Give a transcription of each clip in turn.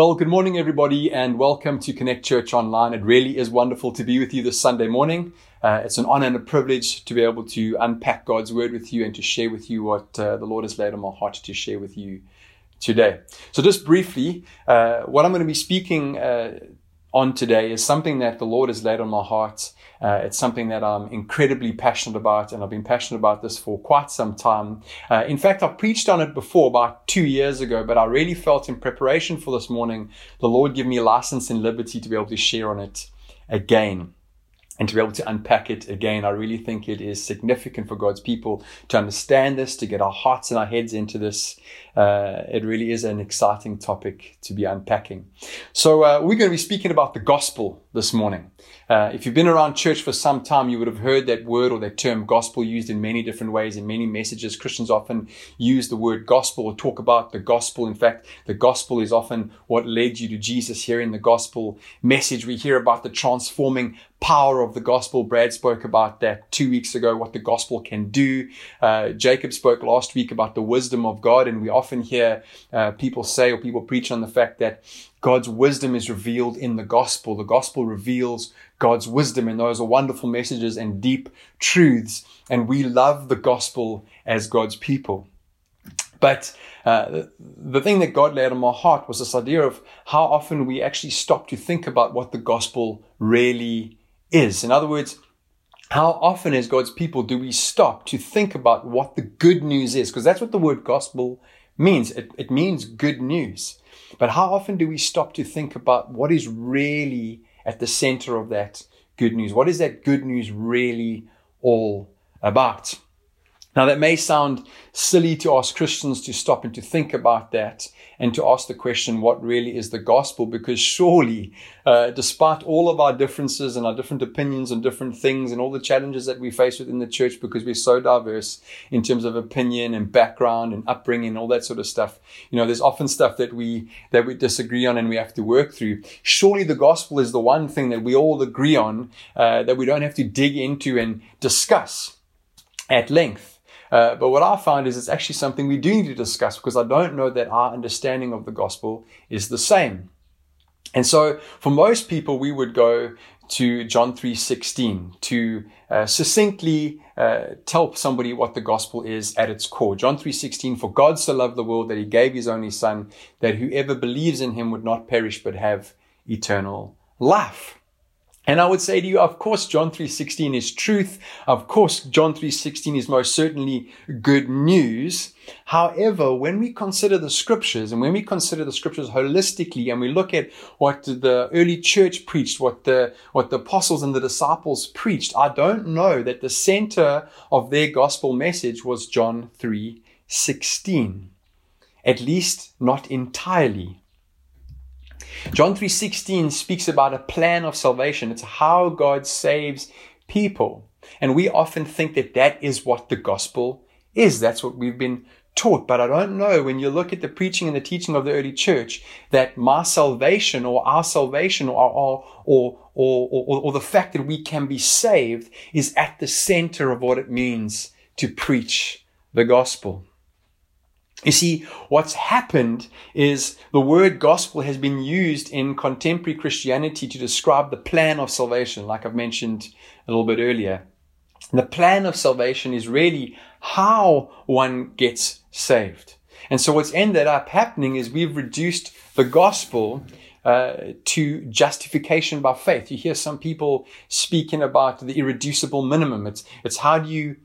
Well, good morning, everybody, and welcome to Connect Church Online. It really is wonderful to be with you this Sunday morning. Uh, it's an honor and a privilege to be able to unpack God's word with you and to share with you what uh, the Lord has laid on my heart to share with you today. So, just briefly, uh, what I'm going to be speaking uh, on today is something that the Lord has laid on my heart uh, it's something that I'm incredibly passionate about, and I've been passionate about this for quite some time. Uh, in fact, I've preached on it before about two years ago, but I really felt in preparation for this morning, the Lord give me license and liberty to be able to share on it again and to be able to unpack it again. I really think it is significant for God's people to understand this, to get our hearts and our heads into this. Uh, it really is an exciting topic to be unpacking. So, uh, we're going to be speaking about the gospel this morning. Uh, if you've been around church for some time, you would have heard that word or that term gospel used in many different ways in many messages. Christians often use the word gospel or talk about the gospel. In fact, the gospel is often what led you to Jesus here in the gospel message. We hear about the transforming power of the gospel. Brad spoke about that two weeks ago, what the gospel can do. Uh, Jacob spoke last week about the wisdom of God, and we often hear uh, people say or people preach on the fact that God's wisdom is revealed in the gospel. The gospel reveals God's wisdom, and those are wonderful messages and deep truths. And we love the gospel as God's people. But uh, the thing that God laid on my heart was this idea of how often we actually stop to think about what the gospel really is. In other words, how often as God's people do we stop to think about what the good news is? Because that's what the word gospel means. It, it means good news. But how often do we stop to think about what is really at the center of that good news? What is that good news really all about? Now, that may sound silly to ask Christians to stop and to think about that and to ask the question, what really is the gospel? Because surely, uh, despite all of our differences and our different opinions and different things and all the challenges that we face within the church because we're so diverse in terms of opinion and background and upbringing and all that sort of stuff, you know, there's often stuff that we, that we disagree on and we have to work through. Surely the gospel is the one thing that we all agree on, uh, that we don't have to dig into and discuss at length. Uh, but what I find is it's actually something we do need to discuss because I don't know that our understanding of the gospel is the same. And so for most people, we would go to John 3:16 to uh, succinctly uh, tell somebody what the gospel is at its core. John 3:16 for God so loved the world that he gave his only son that whoever believes in him would not perish but have eternal life. And I would say to you, of course, John 3.16 is truth. Of course, John 3.16 is most certainly good news. However, when we consider the scriptures and when we consider the scriptures holistically and we look at what the early church preached, what the, what the apostles and the disciples preached, I don't know that the center of their gospel message was John 3.16. At least not entirely. John 3:16 speaks about a plan of salvation. It's how God saves people. And we often think that that is what the gospel is. That's what we've been taught. But I don't know when you look at the preaching and the teaching of the early church that my salvation or our salvation or, or, or, or, or the fact that we can be saved is at the center of what it means to preach the gospel. You see, what's happened is the word gospel has been used in contemporary Christianity to describe the plan of salvation, like I've mentioned a little bit earlier. The plan of salvation is really how one gets saved. And so what's ended up happening is we've reduced the gospel uh, to justification by faith. You hear some people speaking about the irreducible minimum. It's, it's how do you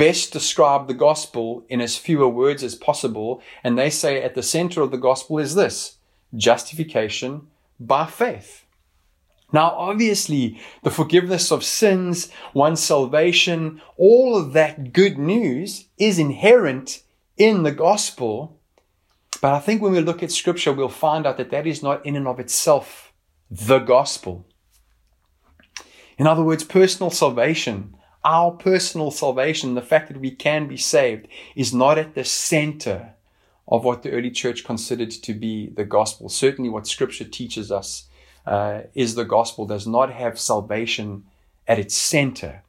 best describe the gospel in as fewer words as possible. And they say at the center of the gospel is this justification by faith. Now, obviously, the forgiveness of sins, one's salvation, all of that good news is inherent in the gospel. But I think when we look at scripture, we'll find out that that is not in and of itself the gospel. In other words, personal salvation our personal salvation, the fact that we can be saved, is not at the center of what the early church considered to be the gospel. Certainly, what scripture teaches us uh, is the gospel, does not have salvation at its center.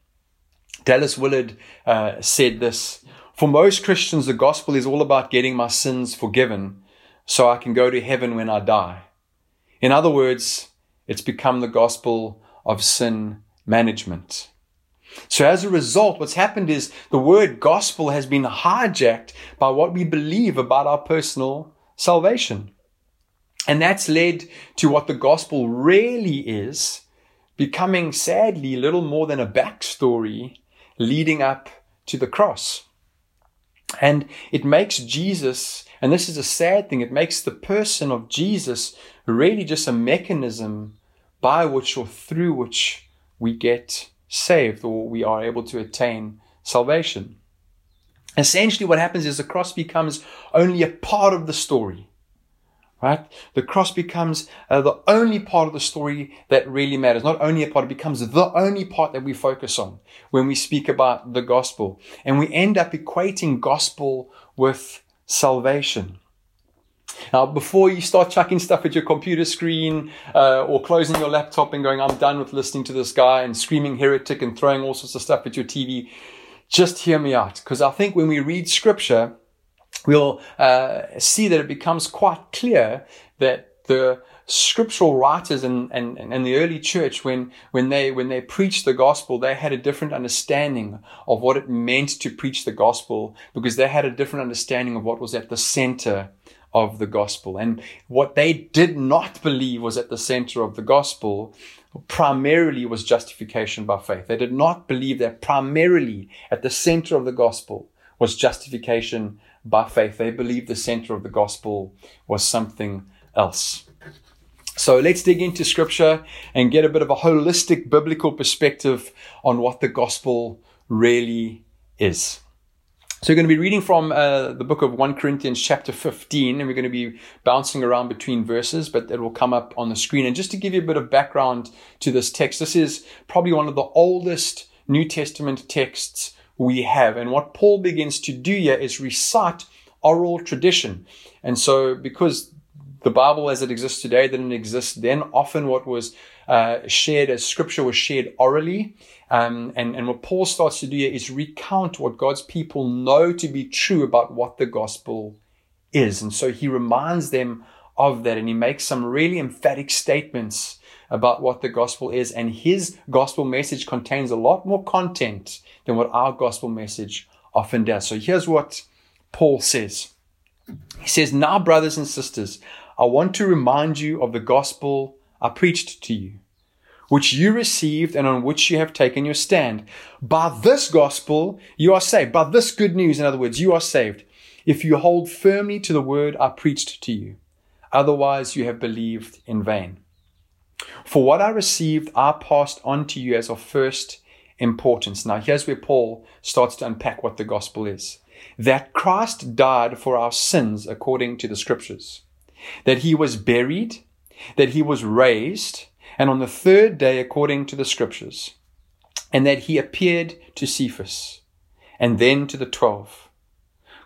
Dallas Willard uh, said this For most Christians, the gospel is all about getting my sins forgiven so I can go to heaven when I die. In other words, it's become the gospel of sin management. So as a result, what's happened is the word gospel has been hijacked by what we believe about our personal salvation. And that's led to what the gospel really is, becoming sadly little more than a backstory leading up to the cross. And it makes Jesus, and this is a sad thing, it makes the person of Jesus really just a mechanism by which or through which we get saved or we are able to attain salvation. Essentially, what happens is the cross becomes only a part of the story. Right? The cross becomes uh, the only part of the story that really matters. Not only a part, it becomes the only part that we focus on when we speak about the gospel. And we end up equating gospel with salvation. Now, before you start chucking stuff at your computer screen uh, or closing your laptop and going, I'm done with listening to this guy and screaming heretic and throwing all sorts of stuff at your TV, just hear me out. Because I think when we read scripture, we'll uh, see that it becomes quite clear that the scriptural writers and, and, and the early church, when, when they, when they preached the gospel, they had a different understanding of what it meant to preach the gospel because they had a different understanding of what was at the center of the gospel. And what they did not believe was at the center of the gospel primarily was justification by faith. They did not believe that primarily at the center of the gospel was justification by faith. They believed the center of the gospel was something else. So let's dig into scripture and get a bit of a holistic biblical perspective on what the gospel really is. So we're going to be reading from uh, the book of 1 Corinthians chapter 15, and we're going to be bouncing around between verses, but it will come up on the screen. And just to give you a bit of background to this text, this is probably one of the oldest New Testament texts we have. And what Paul begins to do here is recite oral tradition. And so because the Bible as it exists today didn't exist then, often what was uh, shared as scripture was shared orally. Um, and, and what Paul starts to do here is recount what God's people know to be true about what the gospel is. And so he reminds them of that and he makes some really emphatic statements about what the gospel is. And his gospel message contains a lot more content than what our gospel message often does. So here's what Paul says. He says, Now, brothers and sisters, I want to remind you of the gospel I preached to you which you received and on which you have taken your stand. By this gospel, you are saved. By this good news, in other words, you are saved. If you hold firmly to the word I preached to you, otherwise you have believed in vain. For what I received, I passed on to you as of first importance. Now, here's where Paul starts to unpack what the gospel is that Christ died for our sins according to the scriptures, that he was buried, that he was raised, and on the third day according to the scriptures, and that he appeared to Cephas, and then to the twelve.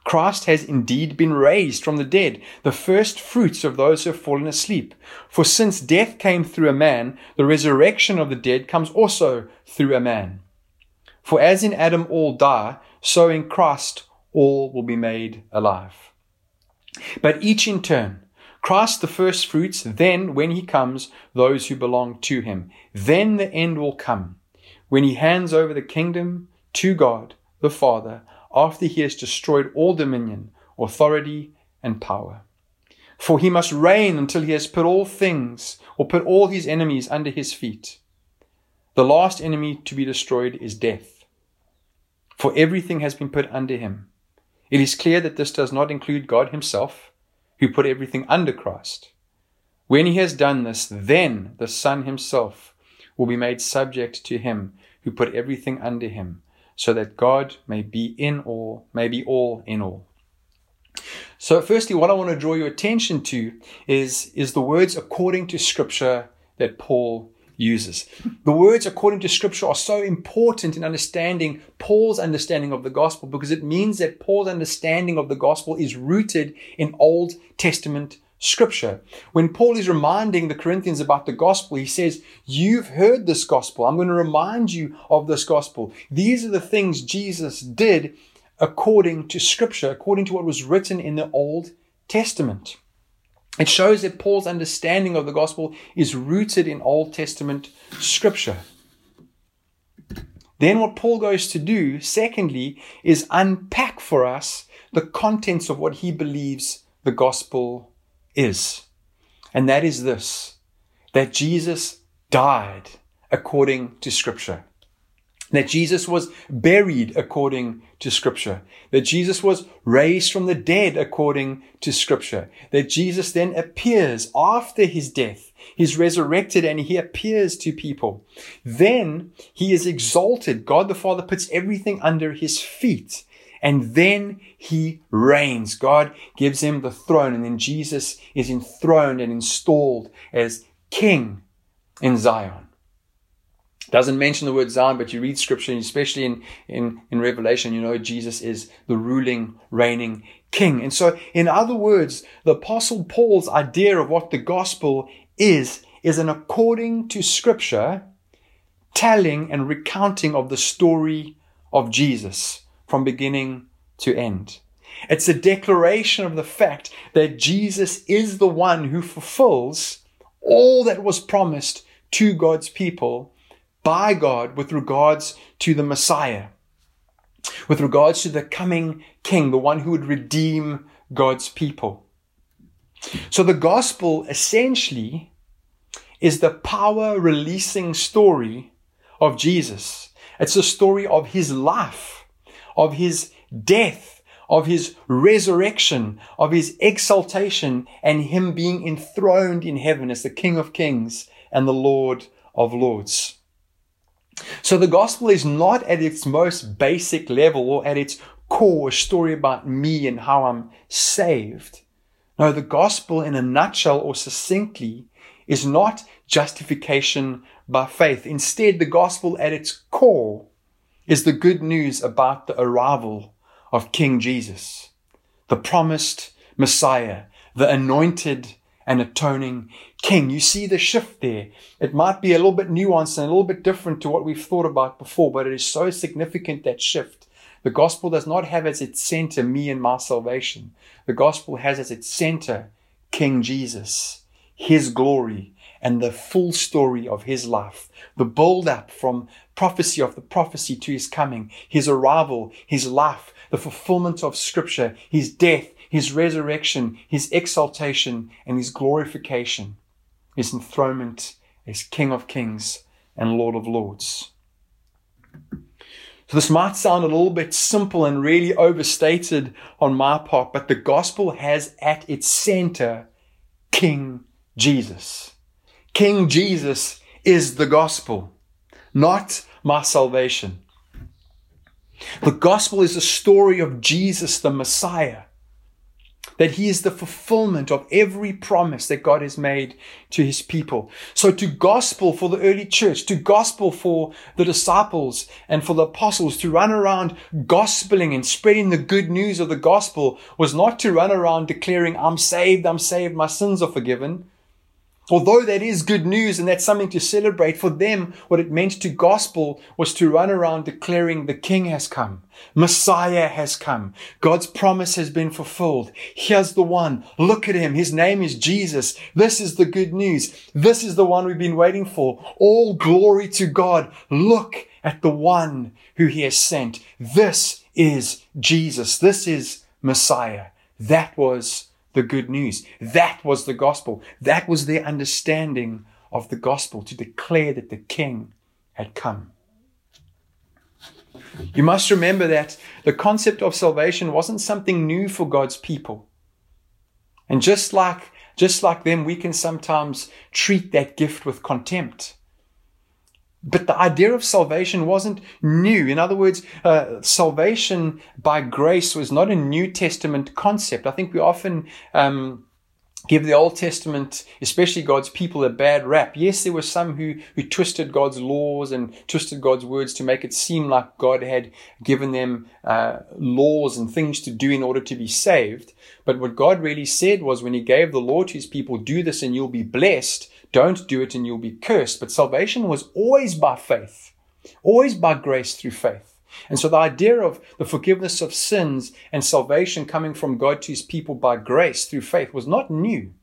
Christ has indeed been raised from the dead, the first fruits of those who have fallen asleep. For since death came through a man, the resurrection of the dead comes also through a man. For as in Adam all die, so in Christ all will be made alive. But each in turn, Christ the first fruits, hmm. then, when he comes, those who belong to him. Then the end will come, when he hands over the kingdom to God the Father, after he has destroyed all dominion, authority, and power. For he must reign until he has put all things, or put all his enemies under his feet. The last enemy to be destroyed is death. For everything has been put under him. It is clear that this does not include God himself who put everything under Christ. When he has done this, then the Son himself will be made subject to him who put everything under him, so that God may be in all, may be all in all. So, firstly, what I want to draw your attention to is, is the words according to Scripture that Paul uses. The words according to scripture are so important in understanding Paul's understanding of the gospel because it means that Paul's understanding of the gospel is rooted in Old Testament scripture. When Paul is reminding the Corinthians about the gospel, he says, You've heard this gospel. I'm going to remind you of this gospel. These are the things Jesus did according to scripture, according to what was written in the Old Testament. It shows that Paul's understanding of the gospel is rooted in Old Testament scripture. Then, what Paul goes to do, secondly, is unpack for us the contents of what he believes the gospel is. And that is this that Jesus died according to scripture that Jesus was buried according to scripture, that Jesus was raised from the dead according to scripture, that Jesus then appears after his death. He's resurrected and he appears to people. Then he is exalted. God the Father puts everything under his feet. And then he reigns. God gives him the throne. And then Jesus is enthroned and installed as king in Zion doesn't mention the word Zion, but you read scripture, especially in, in, in Revelation, you know Jesus is the ruling, reigning king. And so, in other words, the apostle Paul's idea of what the gospel is, is an according to scripture telling and recounting of the story of Jesus from beginning to end. It's a declaration of the fact that Jesus is the one who fulfills all that was promised to God's people by God with regards to the Messiah, with regards to the coming King, the one who would redeem God's people. So the gospel essentially is the power releasing story of Jesus. It's a story of his life, of his death, of his resurrection, of his exaltation, and him being enthroned in heaven as the King of kings and the Lord of lords. So the gospel is not at its most basic level or at its core a story about me and how I'm saved. No, the gospel in a nutshell or succinctly is not justification by faith. Instead, the gospel at its core is the good news about the arrival of King Jesus, the promised Messiah, the anointed and atoning king. You see the shift there. It might be a little bit nuanced and a little bit different to what we've thought about before, but it is so significant that shift. The gospel does not have as its center me and my salvation. The gospel has as its center King Jesus, his glory, and the full story of his life. The build up from prophecy of the prophecy to his coming, his arrival, his life, the fulfillment of scripture, his death, his resurrection, his exaltation, and his glorification, his enthronement as King of kings and Lord of lords. So this might sound a little bit simple and really overstated on my part, but the gospel has at its center King Jesus. King Jesus is the gospel, not my salvation. The gospel is a story of Jesus, the Messiah, that he is the fulfillment of every promise that God has made to his people. So to gospel for the early church, to gospel for the disciples and for the apostles, to run around gospeling and spreading the good news of the gospel was not to run around declaring, I'm saved, I'm saved, my sins are forgiven. Although that is good news and that's something to celebrate, for them, what it meant to gospel was to run around declaring the King has come. Messiah has come. God's promise has been fulfilled. Here's the one. Look at him. His name is Jesus. This is the good news. This is the one we've been waiting for. All glory to God. Look at the one who he has sent. This is Jesus. This is Messiah. That was the good news. That was the gospel. That was their understanding of the gospel to declare that the king had come. You must remember that the concept of salvation wasn't something new for God's people. And just like, just like them, we can sometimes treat that gift with contempt. But the idea of salvation wasn't new. In other words, uh, salvation by grace was not a New Testament concept. I think we often um, give the Old Testament, especially God's people, a bad rap. Yes, there were some who, who twisted God's laws and twisted God's words to make it seem like God had given them uh, laws and things to do in order to be saved. But what God really said was when He gave the law to His people, do this and you'll be blessed don't do it and you'll be cursed. But salvation was always by faith, always by grace through faith. And so the idea of the forgiveness of sins and salvation coming from God to his people by grace through faith was not new.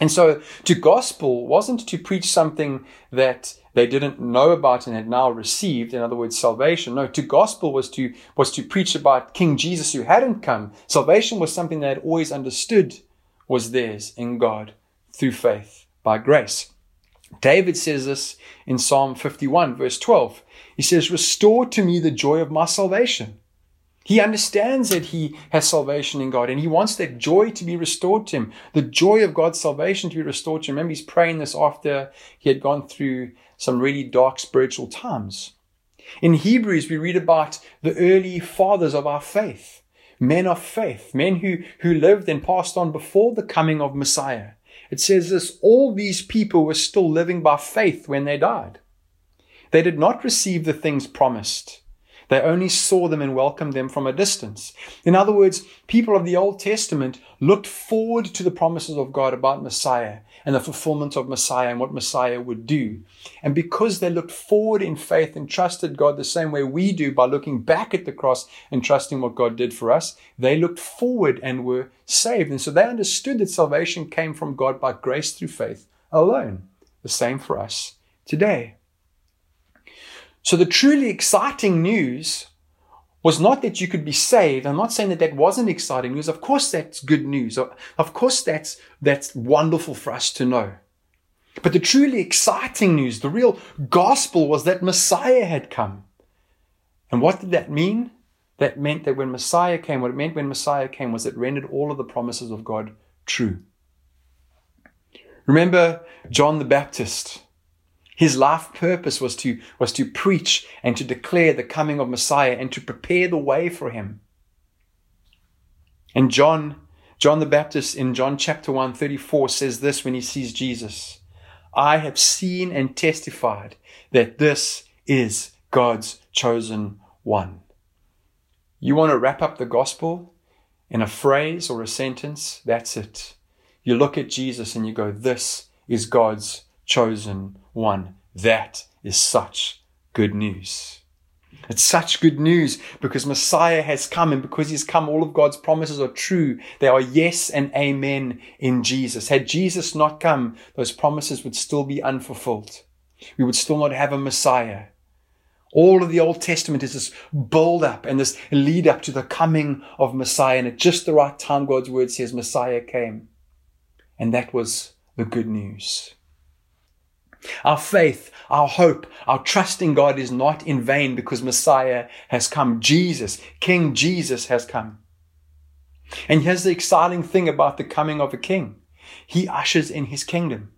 And so to gospel wasn't to preach something that they didn't know about and had now received, in other words, salvation. No, to gospel was to, was to preach about King Jesus who hadn't come. Salvation was something they had always understood was theirs in God through faith by grace. David says this in Psalm 51 verse 12. He says, restore to me the joy of my salvation he understands that he has salvation in God and he wants that joy to be restored to him, the joy of God's salvation to be restored to him. Remember, he's praying this after he had gone through some really dark spiritual times. In Hebrews, we read about the early fathers of our faith, men of faith, men who, who lived and passed on before the coming of Messiah. It says this all these people were still living by faith when they died. They did not receive the things promised they only saw them and welcomed them from a distance. In other words, people of the Old Testament looked forward to the promises of God about Messiah and the fulfillment of Messiah and what Messiah would do. And because they looked forward in faith and trusted God the same way we do by looking back at the cross and trusting what God did for us, they looked forward and were saved. And so they understood that salvation came from God by grace through faith alone. The same for us today. So the truly exciting news was not that you could be saved. I'm not saying that that wasn't exciting news. Of course, that's good news. Of course, that's, that's wonderful for us to know. But the truly exciting news, the real gospel was that Messiah had come. And what did that mean? That meant that when Messiah came, what it meant when Messiah came was it rendered all of the promises of God true. Remember John the Baptist. His life purpose was to, was to preach and to declare the coming of Messiah and to prepare the way for him. And John, John the Baptist in John chapter 1, 34 says this when he sees Jesus. I have seen and testified that this is God's chosen one. You want to wrap up the gospel in a phrase or a sentence? That's it. You look at Jesus and you go, this is God's chosen one. That is such good news. It's such good news because Messiah has come and because he's come, all of God's promises are true. They are yes and amen in Jesus. Had Jesus not come, those promises would still be unfulfilled. We would still not have a Messiah. All of the Old Testament is this build up and this lead up to the coming of Messiah. And at just the right time, God's word says Messiah came. And that was the good news. Our faith, our hope, our trust in God is not in vain because Messiah has come. Jesus, King Jesus has come. And here's the exciting thing about the coming of a king. He ushers in his kingdom.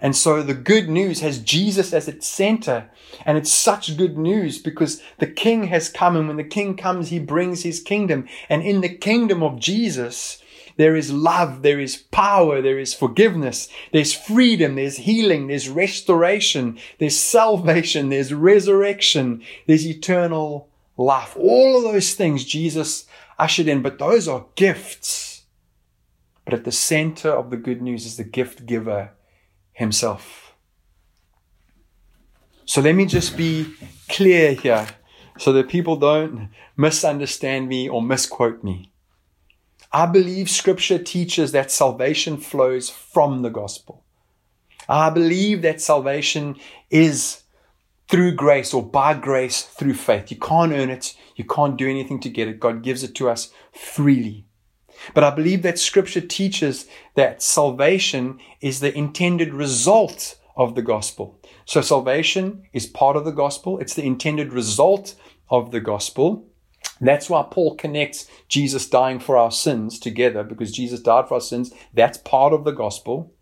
And so the good news has Jesus as its center. And it's such good news because the king has come. And when the king comes, he brings his kingdom. And in the kingdom of Jesus, there is love, there is power, there is forgiveness, there's freedom, there's healing, there's restoration, there's salvation, there's resurrection, there's eternal life. All of those things Jesus ushered in, but those are gifts. But at the center of the good news is the gift giver himself. So let me just be clear here so that people don't misunderstand me or misquote me. I believe scripture teaches that salvation flows from the gospel. I believe that salvation is through grace or by grace through faith. You can't earn it. You can't do anything to get it. God gives it to us freely. But I believe that scripture teaches that salvation is the intended result of the gospel. So salvation is part of the gospel. It's the intended result of the gospel. That's why Paul connects Jesus dying for our sins together because Jesus died for our sins. That's part of the gospel.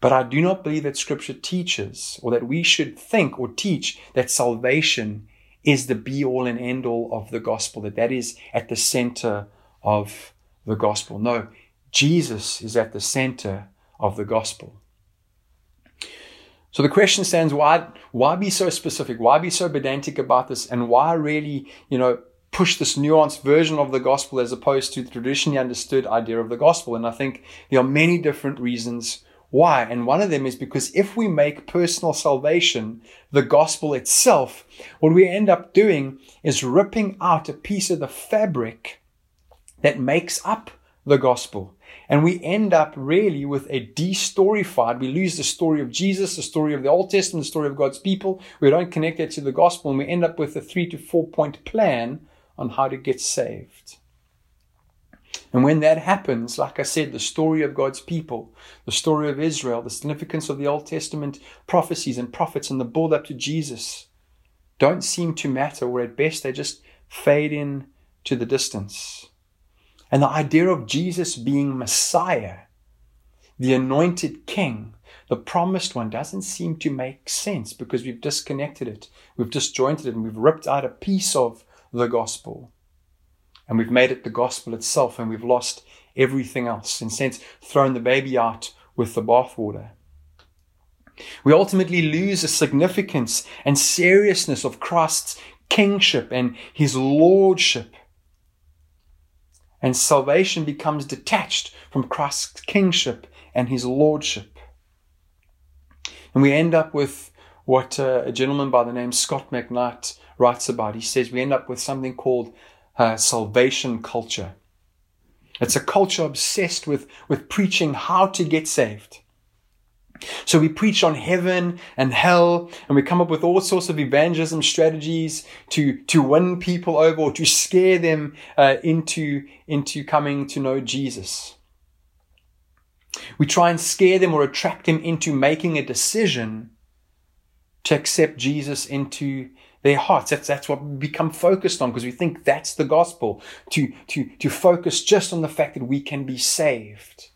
But I do not believe that scripture teaches or that we should think or teach that salvation is the be all and end all of the gospel, that that is at the center of the gospel. No, Jesus is at the center of the gospel. So the question stands, why, why be so specific? Why be so pedantic about this? And why really, you know, push this nuanced version of the gospel as opposed to the traditionally understood idea of the gospel. And I think there are many different reasons why. And one of them is because if we make personal salvation the gospel itself, what we end up doing is ripping out a piece of the fabric that makes up the gospel. And we end up really with a de-storified. We lose the story of Jesus, the story of the Old Testament, the story of God's people. We don't connect it to the gospel, and we end up with a three to four point plan on how to get saved. And when that happens, like I said, the story of God's people, the story of Israel, the significance of the Old Testament prophecies and prophets and the build up to Jesus don't seem to matter, or at best they just fade in to the distance. And the idea of Jesus being Messiah, the anointed king, the promised one, doesn't seem to make sense because we've disconnected it, we've disjointed it, and we've ripped out a piece of the gospel. And we've made it the gospel itself, and we've lost everything else. In a sense, thrown the baby out with the bathwater. We ultimately lose the significance and seriousness of Christ's kingship and his lordship and salvation becomes detached from Christ's kingship and his lordship. And we end up with what uh, a gentleman by the name Scot McKnight writes about. He says we end up with something called uh, salvation culture. It's a culture obsessed with, with preaching how to get saved. So we preach on heaven and hell, and we come up with all sorts of evangelism strategies to, to win people over or to scare them uh, into, into coming to know Jesus. We try and scare them or attract them into making a decision to accept Jesus into their hearts. That's, that's what we become focused on because we think that's the gospel, to, to, to focus just on the fact that we can be saved.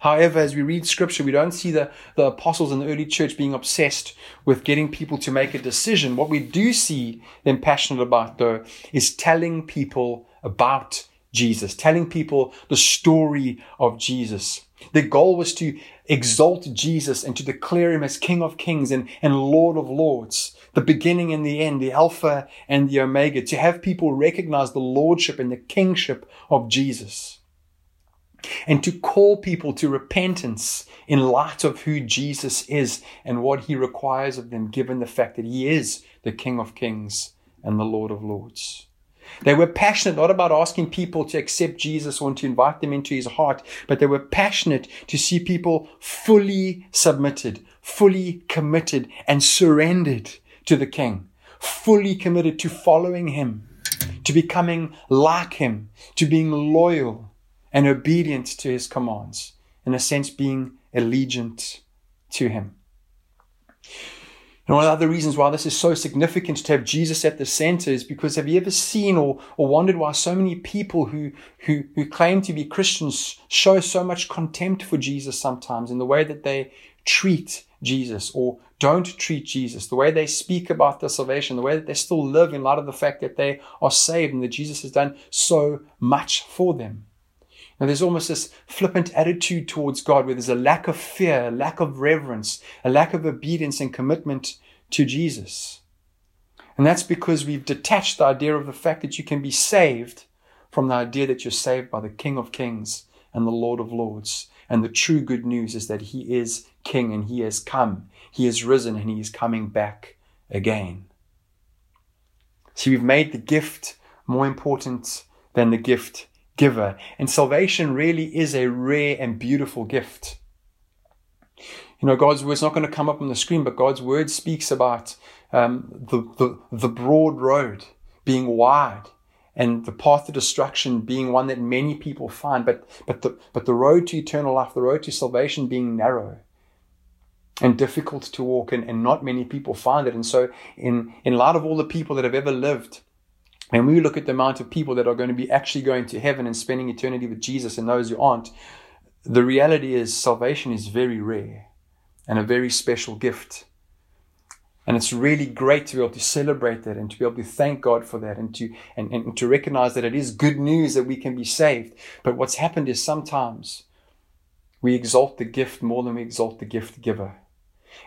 However, as we read scripture, we don't see the, the apostles in the early church being obsessed with getting people to make a decision. What we do see them passionate about, though, is telling people about Jesus, telling people the story of Jesus. The goal was to exalt Jesus and to declare him as King of Kings and, and Lord of Lords, the beginning and the end, the Alpha and the Omega, to have people recognize the Lordship and the Kingship of Jesus and to call people to repentance in light of who Jesus is and what he requires of them, given the fact that he is the King of Kings and the Lord of Lords. They were passionate not about asking people to accept Jesus or to invite them into his heart, but they were passionate to see people fully submitted, fully committed, and surrendered to the King, fully committed to following him, to becoming like him, to being loyal and obedient to his commands, in a sense, being allegiant to him. And one of the other reasons why this is so significant to have Jesus at the center is because have you ever seen or, or wondered why so many people who, who, who claim to be Christians show so much contempt for Jesus sometimes in the way that they treat Jesus or don't treat Jesus, the way they speak about their salvation, the way that they still live in light of the fact that they are saved and that Jesus has done so much for them. Now, there's almost this flippant attitude towards God where there's a lack of fear, a lack of reverence, a lack of obedience and commitment to Jesus. And that's because we've detached the idea of the fact that you can be saved from the idea that you're saved by the King of Kings and the Lord of Lords. And the true good news is that He is King and He has come. He has risen and He is coming back again. See, we've made the gift more important than the gift giver. And salvation really is a rare and beautiful gift. You know, God's word's not going to come up on the screen, but God's word speaks about um, the, the, the broad road being wide and the path to destruction being one that many people find, but, but, the, but the road to eternal life, the road to salvation being narrow and difficult to walk, and, and not many people find it. And so, in, in light of all the people that have ever lived, and we look at the amount of people that are going to be actually going to heaven and spending eternity with Jesus and those who aren't, the reality is salvation is very rare and a very special gift. And it's really great to be able to celebrate that and to be able to thank God for that and to, and, and to recognize that it is good news that we can be saved. But what's happened is sometimes we exalt the gift more than we exalt the gift giver.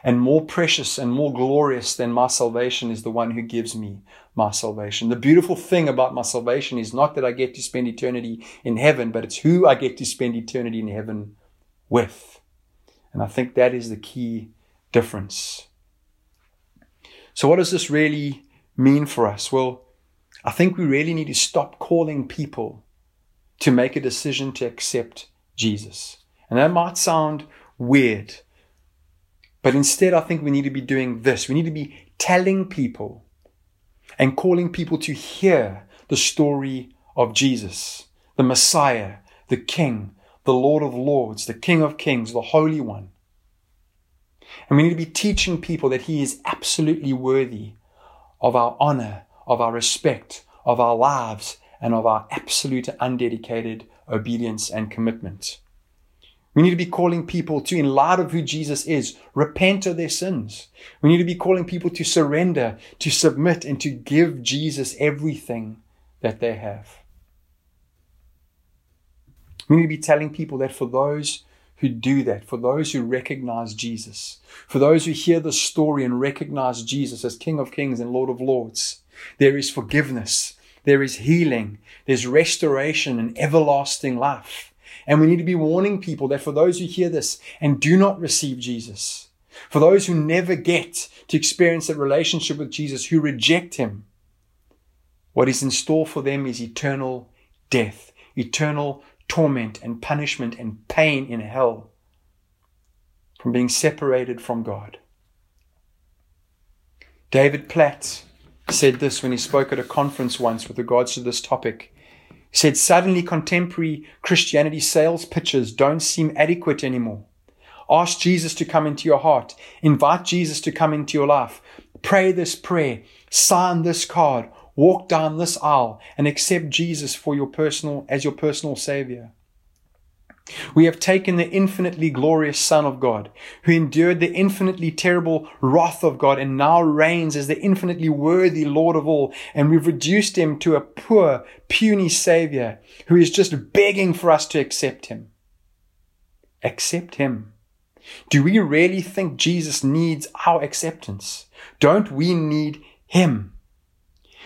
And more precious and more glorious than my salvation is the one who gives me my salvation. The beautiful thing about my salvation is not that I get to spend eternity in heaven, but it's who I get to spend eternity in heaven with. And I think that is the key difference. So, what does this really mean for us? Well, I think we really need to stop calling people to make a decision to accept Jesus. And that might sound weird, but instead, I think we need to be doing this. We need to be telling people and calling people to hear the story of Jesus, the Messiah, the King, the Lord of Lords, the King of Kings, the Holy One. And we need to be teaching people that He is absolutely worthy of our honor, of our respect, of our lives, and of our absolute undedicated obedience and commitment. We need to be calling people to, in light of who Jesus is, repent of their sins. We need to be calling people to surrender, to submit, and to give Jesus everything that they have. We need to be telling people that for those who do that, for those who recognize Jesus, for those who hear the story and recognize Jesus as King of Kings and Lord of Lords, there is forgiveness, there is healing, there's restoration and everlasting life. And we need to be warning people that for those who hear this and do not receive Jesus, for those who never get to experience that relationship with Jesus, who reject him, what is in store for them is eternal death, eternal torment and punishment and pain in hell from being separated from God. David Platt said this when he spoke at a conference once with regards to this topic. He said, Suddenly, contemporary Christianity sales pitches don't seem adequate anymore. Ask Jesus to come into your heart. Invite Jesus to come into your life. Pray this prayer. Sign this card. Walk down this aisle and accept Jesus for your personal, as your personal savior. We have taken the infinitely glorious Son of God, who endured the infinitely terrible wrath of God and now reigns as the infinitely worthy Lord of all, and we've reduced him to a poor, puny Savior who is just begging for us to accept him. Accept him. Do we really think Jesus needs our acceptance? Don't we need him?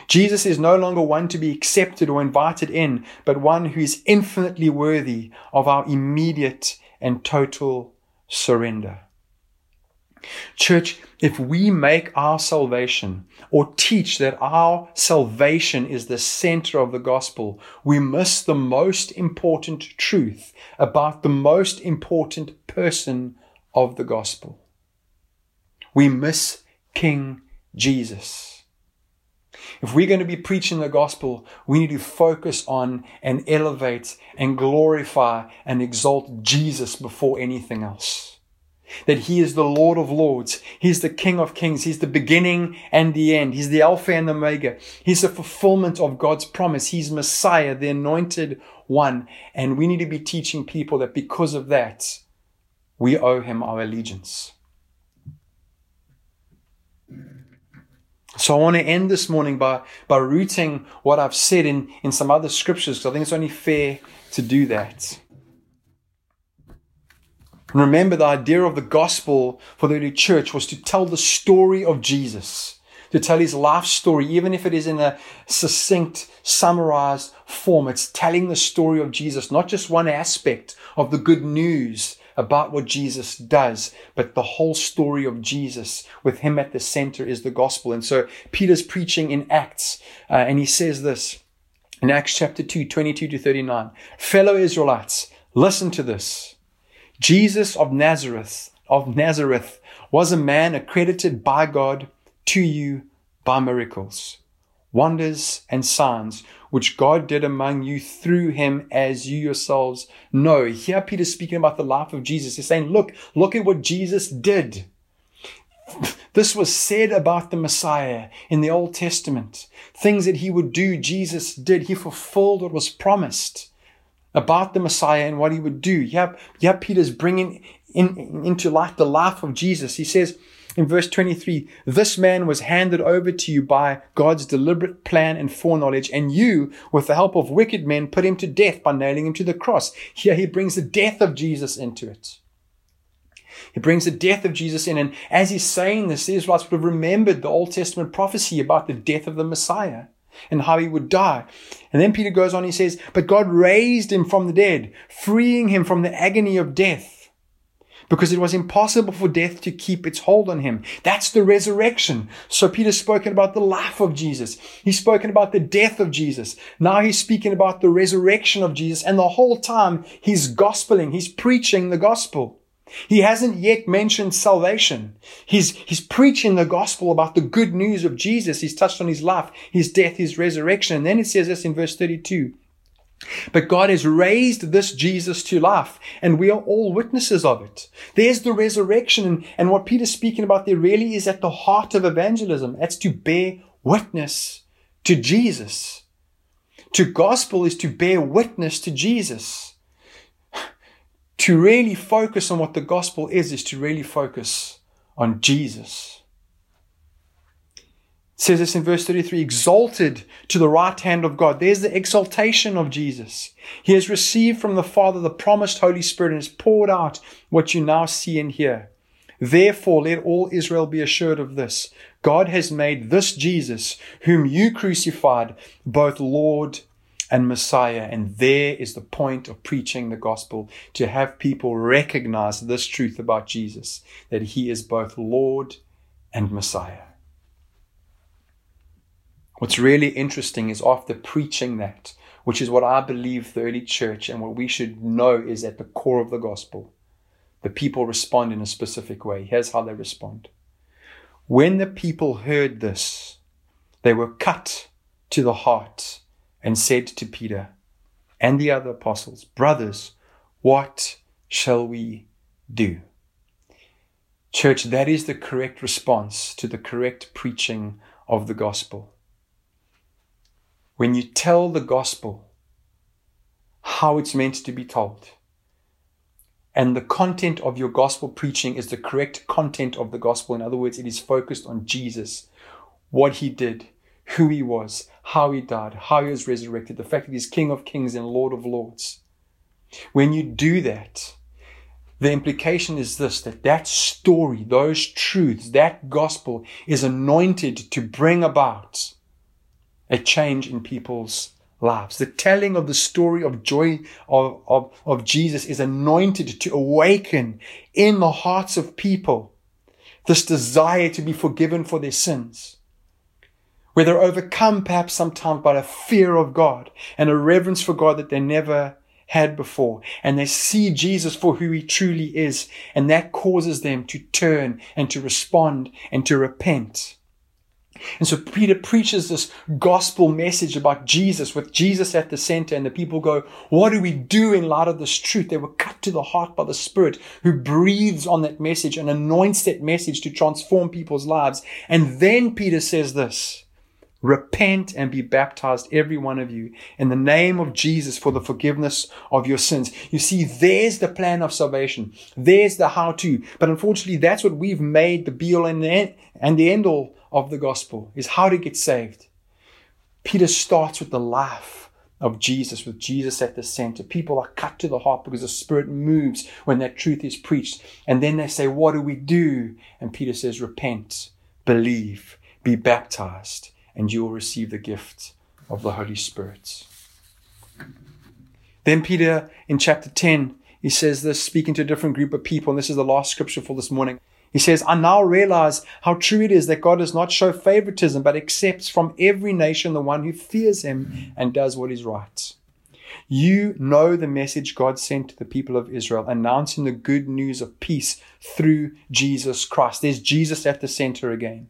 Jesus is no longer one to be accepted or invited in, but one who is infinitely worthy of our immediate and total surrender. Church, if we make our salvation or teach that our salvation is the center of the gospel, we miss the most important truth about the most important person of the gospel. We miss King Jesus. If we're going to be preaching the gospel, we need to focus on and elevate and glorify and exalt Jesus before anything else. That he is the Lord of Lords. He's the King of Kings. He's the beginning and the end. He's the Alpha and the Omega. He's the fulfillment of God's promise. He's Messiah, the anointed one. And we need to be teaching people that because of that, we owe him our allegiance. So I want to end this morning by, by rooting what I've said in, in some other scriptures because I think it's only fair to do that. And remember, the idea of the gospel for the early church was to tell the story of Jesus, to tell his life story, even if it is in a succinct, summarized form. It's telling the story of Jesus, not just one aspect of the good news about what Jesus does, but the whole story of Jesus with him at the center is the gospel. And so Peter's preaching in Acts, uh, and he says this in Acts chapter 2, 22 to 39. Fellow Israelites, listen to this. Jesus of Nazareth, of Nazareth, was a man accredited by God to you by miracles, wonders, and signs which God did among you through him as you yourselves know. Here Peter's speaking about the life of Jesus. He's saying, look, look at what Jesus did. This was said about the Messiah in the Old Testament. Things that he would do, Jesus did. He fulfilled what was promised about the Messiah and what he would do. Yep, yep, Peter's bringing in, into light the life of Jesus. He says, in verse 23, this man was handed over to you by God's deliberate plan and foreknowledge, and you, with the help of wicked men, put him to death by nailing him to the cross. Here he brings the death of Jesus into it. He brings the death of Jesus in, and as he's saying this, the Israelites would have remembered the Old Testament prophecy about the death of the Messiah and how he would die. And then Peter goes on, he says, But God raised him from the dead, freeing him from the agony of death because it was impossible for death to keep its hold on him. That's the resurrection. So Peter's spoken about the life of Jesus. He's spoken about the death of Jesus. Now he's speaking about the resurrection of Jesus. And the whole time he's gospeling, he's preaching the gospel. He hasn't yet mentioned salvation. He's, he's preaching the gospel about the good news of Jesus. He's touched on his life, his death, his resurrection. And then it says this in verse 32. But God has raised this Jesus to life, and we are all witnesses of it. There's the resurrection, and, and what Peter's speaking about there really is at the heart of evangelism. That's to bear witness to Jesus. To gospel is to bear witness to Jesus. To really focus on what the gospel is, is to really focus on Jesus. Says this in verse 33 exalted to the right hand of God. There's the exaltation of Jesus. He has received from the Father the promised Holy Spirit and has poured out what you now see and hear. Therefore, let all Israel be assured of this God has made this Jesus, whom you crucified, both Lord and Messiah. And there is the point of preaching the gospel to have people recognize this truth about Jesus that he is both Lord and Messiah. What's really interesting is after preaching that, which is what I believe the early church and what we should know is at the core of the gospel, the people respond in a specific way. Here's how they respond. When the people heard this, they were cut to the heart and said to Peter and the other apostles, Brothers, what shall we do? Church, that is the correct response to the correct preaching of the gospel when you tell the gospel how it's meant to be told, and the content of your gospel preaching is the correct content of the gospel. In other words, it is focused on Jesus, what he did, who he was, how he died, how he was resurrected, the fact that he's King of kings and Lord of lords. When you do that, the implication is this that that story, those truths, that gospel is anointed to bring about a change in people's lives. The telling of the story of joy of, of, of Jesus is anointed to awaken in the hearts of people this desire to be forgiven for their sins. Where they're overcome perhaps sometimes by a fear of God and a reverence for God that they never had before. And they see Jesus for who he truly is. And that causes them to turn and to respond and to repent. And so Peter preaches this gospel message about Jesus with Jesus at the center. And the people go, What do we do in light of this truth? They were cut to the heart by the Spirit who breathes on that message and anoints that message to transform people's lives. And then Peter says this Repent and be baptized, every one of you, in the name of Jesus for the forgiveness of your sins. You see, there's the plan of salvation. There's the how to. But unfortunately, that's what we've made the be all and the end, all of the gospel is how to get saved. Peter starts with the life of Jesus, with Jesus at the center. People are cut to the heart because the Spirit moves when that truth is preached. And then they say, What do we do? And Peter says, Repent, believe, be baptized, and you will receive the gift of the Holy Spirit. Then Peter in chapter 10, he says this, speaking to a different group of people, and this is the last scripture for this morning. He says, I now realize how true it is that God does not show favoritism, but accepts from every nation the one who fears him and does what is right. You know the message God sent to the people of Israel, announcing the good news of peace through Jesus Christ. There's Jesus at the center again,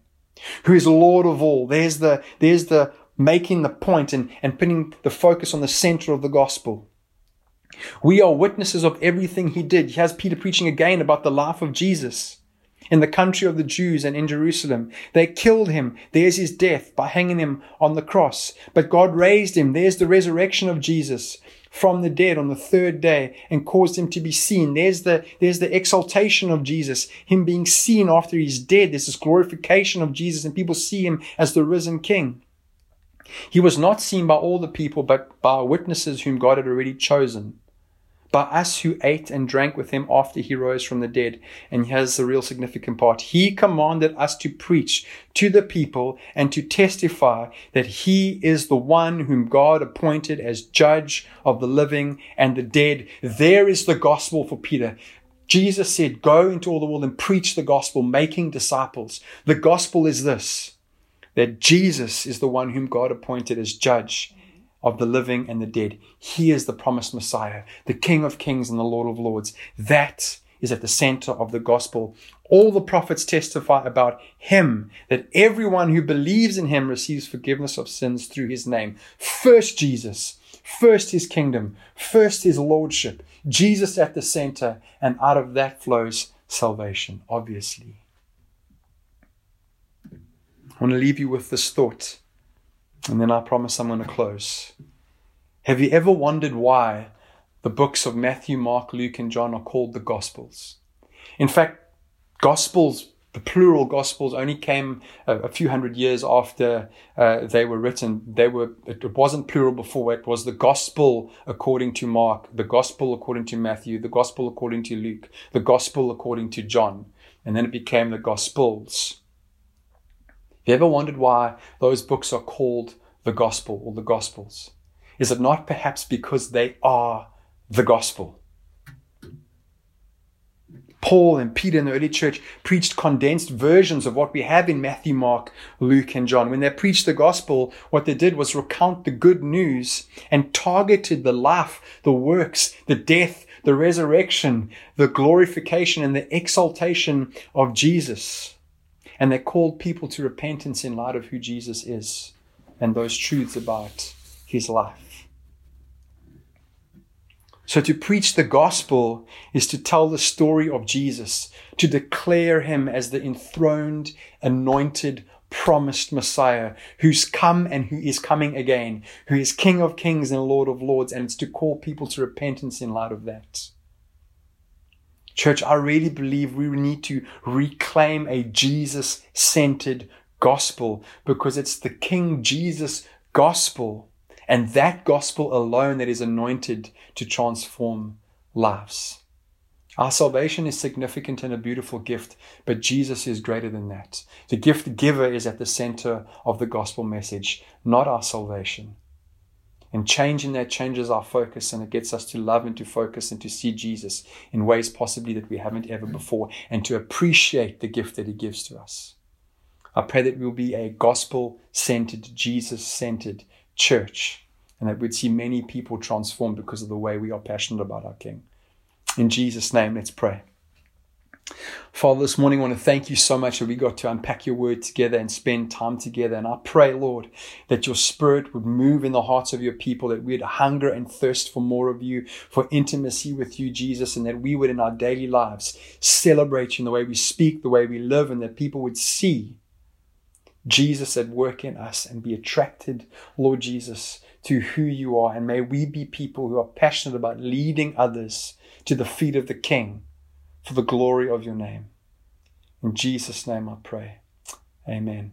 who is Lord of all. There's the, there's the making the point and, and putting the focus on the center of the gospel. We are witnesses of everything he did. He has Peter preaching again about the life of Jesus in the country of the Jews and in Jerusalem. They killed him. There's his death by hanging him on the cross. But God raised him. There's the resurrection of Jesus from the dead on the third day and caused him to be seen. There's the, there's the exaltation of Jesus, him being seen after he's dead. There's this glorification of Jesus and people see him as the risen king. He was not seen by all the people, but by witnesses whom God had already chosen by us who ate and drank with him after he rose from the dead. And here's the real significant part. He commanded us to preach to the people and to testify that he is the one whom God appointed as judge of the living and the dead. There is the gospel for Peter. Jesus said, Go into all the world and preach the gospel, making disciples. The gospel is this that Jesus is the one whom God appointed as judge of the living and the dead. He is the promised Messiah, the King of kings and the Lord of lords. That is at the center of the gospel. All the prophets testify about him, that everyone who believes in him receives forgiveness of sins through his name. First Jesus, first his kingdom, first his lordship, Jesus at the center, and out of that flows salvation, obviously. I want to leave you with this thought, and then I promise I'm going to close. Have you ever wondered why the books of Matthew, Mark, Luke, and John are called the Gospels? In fact, Gospels, the plural Gospels, only came a, a few hundred years after uh, they were written. They were it wasn't plural before. It was the Gospel according to Mark, the Gospel according to Matthew, the Gospel according to Luke, the Gospel according to John, and then it became the Gospels. Have you ever wondered why those books are called the Gospel or the Gospels? Is it not perhaps because they are the Gospel? Paul and Peter in the early church preached condensed versions of what we have in Matthew, Mark, Luke, and John. When they preached the gospel, what they did was recount the good news and targeted the life, the works, the death, the resurrection, the glorification, and the exaltation of Jesus. And they called people to repentance in light of who Jesus is and those truths about his life. So to preach the gospel is to tell the story of Jesus, to declare him as the enthroned, anointed, promised Messiah who's come and who is coming again, who is King of kings and Lord of lords, and it's to call people to repentance in light of that. Church, I really believe we need to reclaim a Jesus centered gospel because it's the King Jesus gospel and that gospel alone that is anointed to transform lives. Our salvation is significant and a beautiful gift, but Jesus is greater than that. The gift giver is at the center of the gospel message, not our salvation. And changing that changes our focus and it gets us to love and to focus and to see Jesus in ways possibly that we haven't ever mm. before and to appreciate the gift that He gives to us. I pray that we'll be a gospel centered, Jesus centered church and that we'd see many people transformed because of the way we are passionate about our King. In Jesus' name, let's pray. Father, this morning I want to thank you so much that we got to unpack your word together and spend time together. And I pray, Lord, that your spirit would move in the hearts of your people, that we'd hunger and thirst for more of you, for intimacy with you, Jesus, and that we would in our daily lives celebrate you in the way we speak, the way we live, and that people would see Jesus at work in us and be attracted, Lord Jesus, to who you are. And may we be people who are passionate about leading others to the feet of the King for the glory of your name. In Jesus' name I pray. Amen.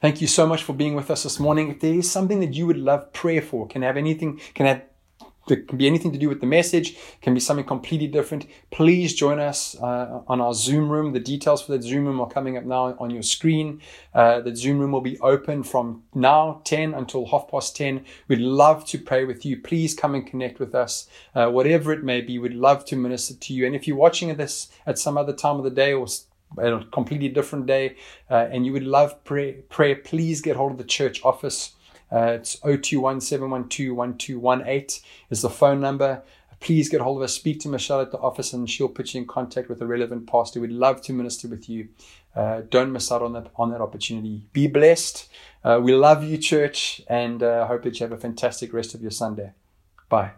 Thank you so much for being with us this morning. If there is something that you would love prayer for, can have anything, can have it can be anything to do with the message, can be something completely different. Please join us uh, on our Zoom room. The details for that Zoom room are coming up now on your screen. Uh, the Zoom room will be open from now 10 until half past 10. We'd love to pray with you. Please come and connect with us. Uh, whatever it may be, we'd love to minister to you. And if you're watching this at some other time of the day or a completely different day, uh, and you would love prayer, prayer, please get hold of the church office. Uh, it's 021 is the phone number. Please get hold of us. Speak to Michelle at the office and she'll put you in contact with a relevant pastor. We'd love to minister with you. Uh, don't miss out on that, on that opportunity. Be blessed. Uh, we love you, church, and uh, hope that you have a fantastic rest of your Sunday. Bye.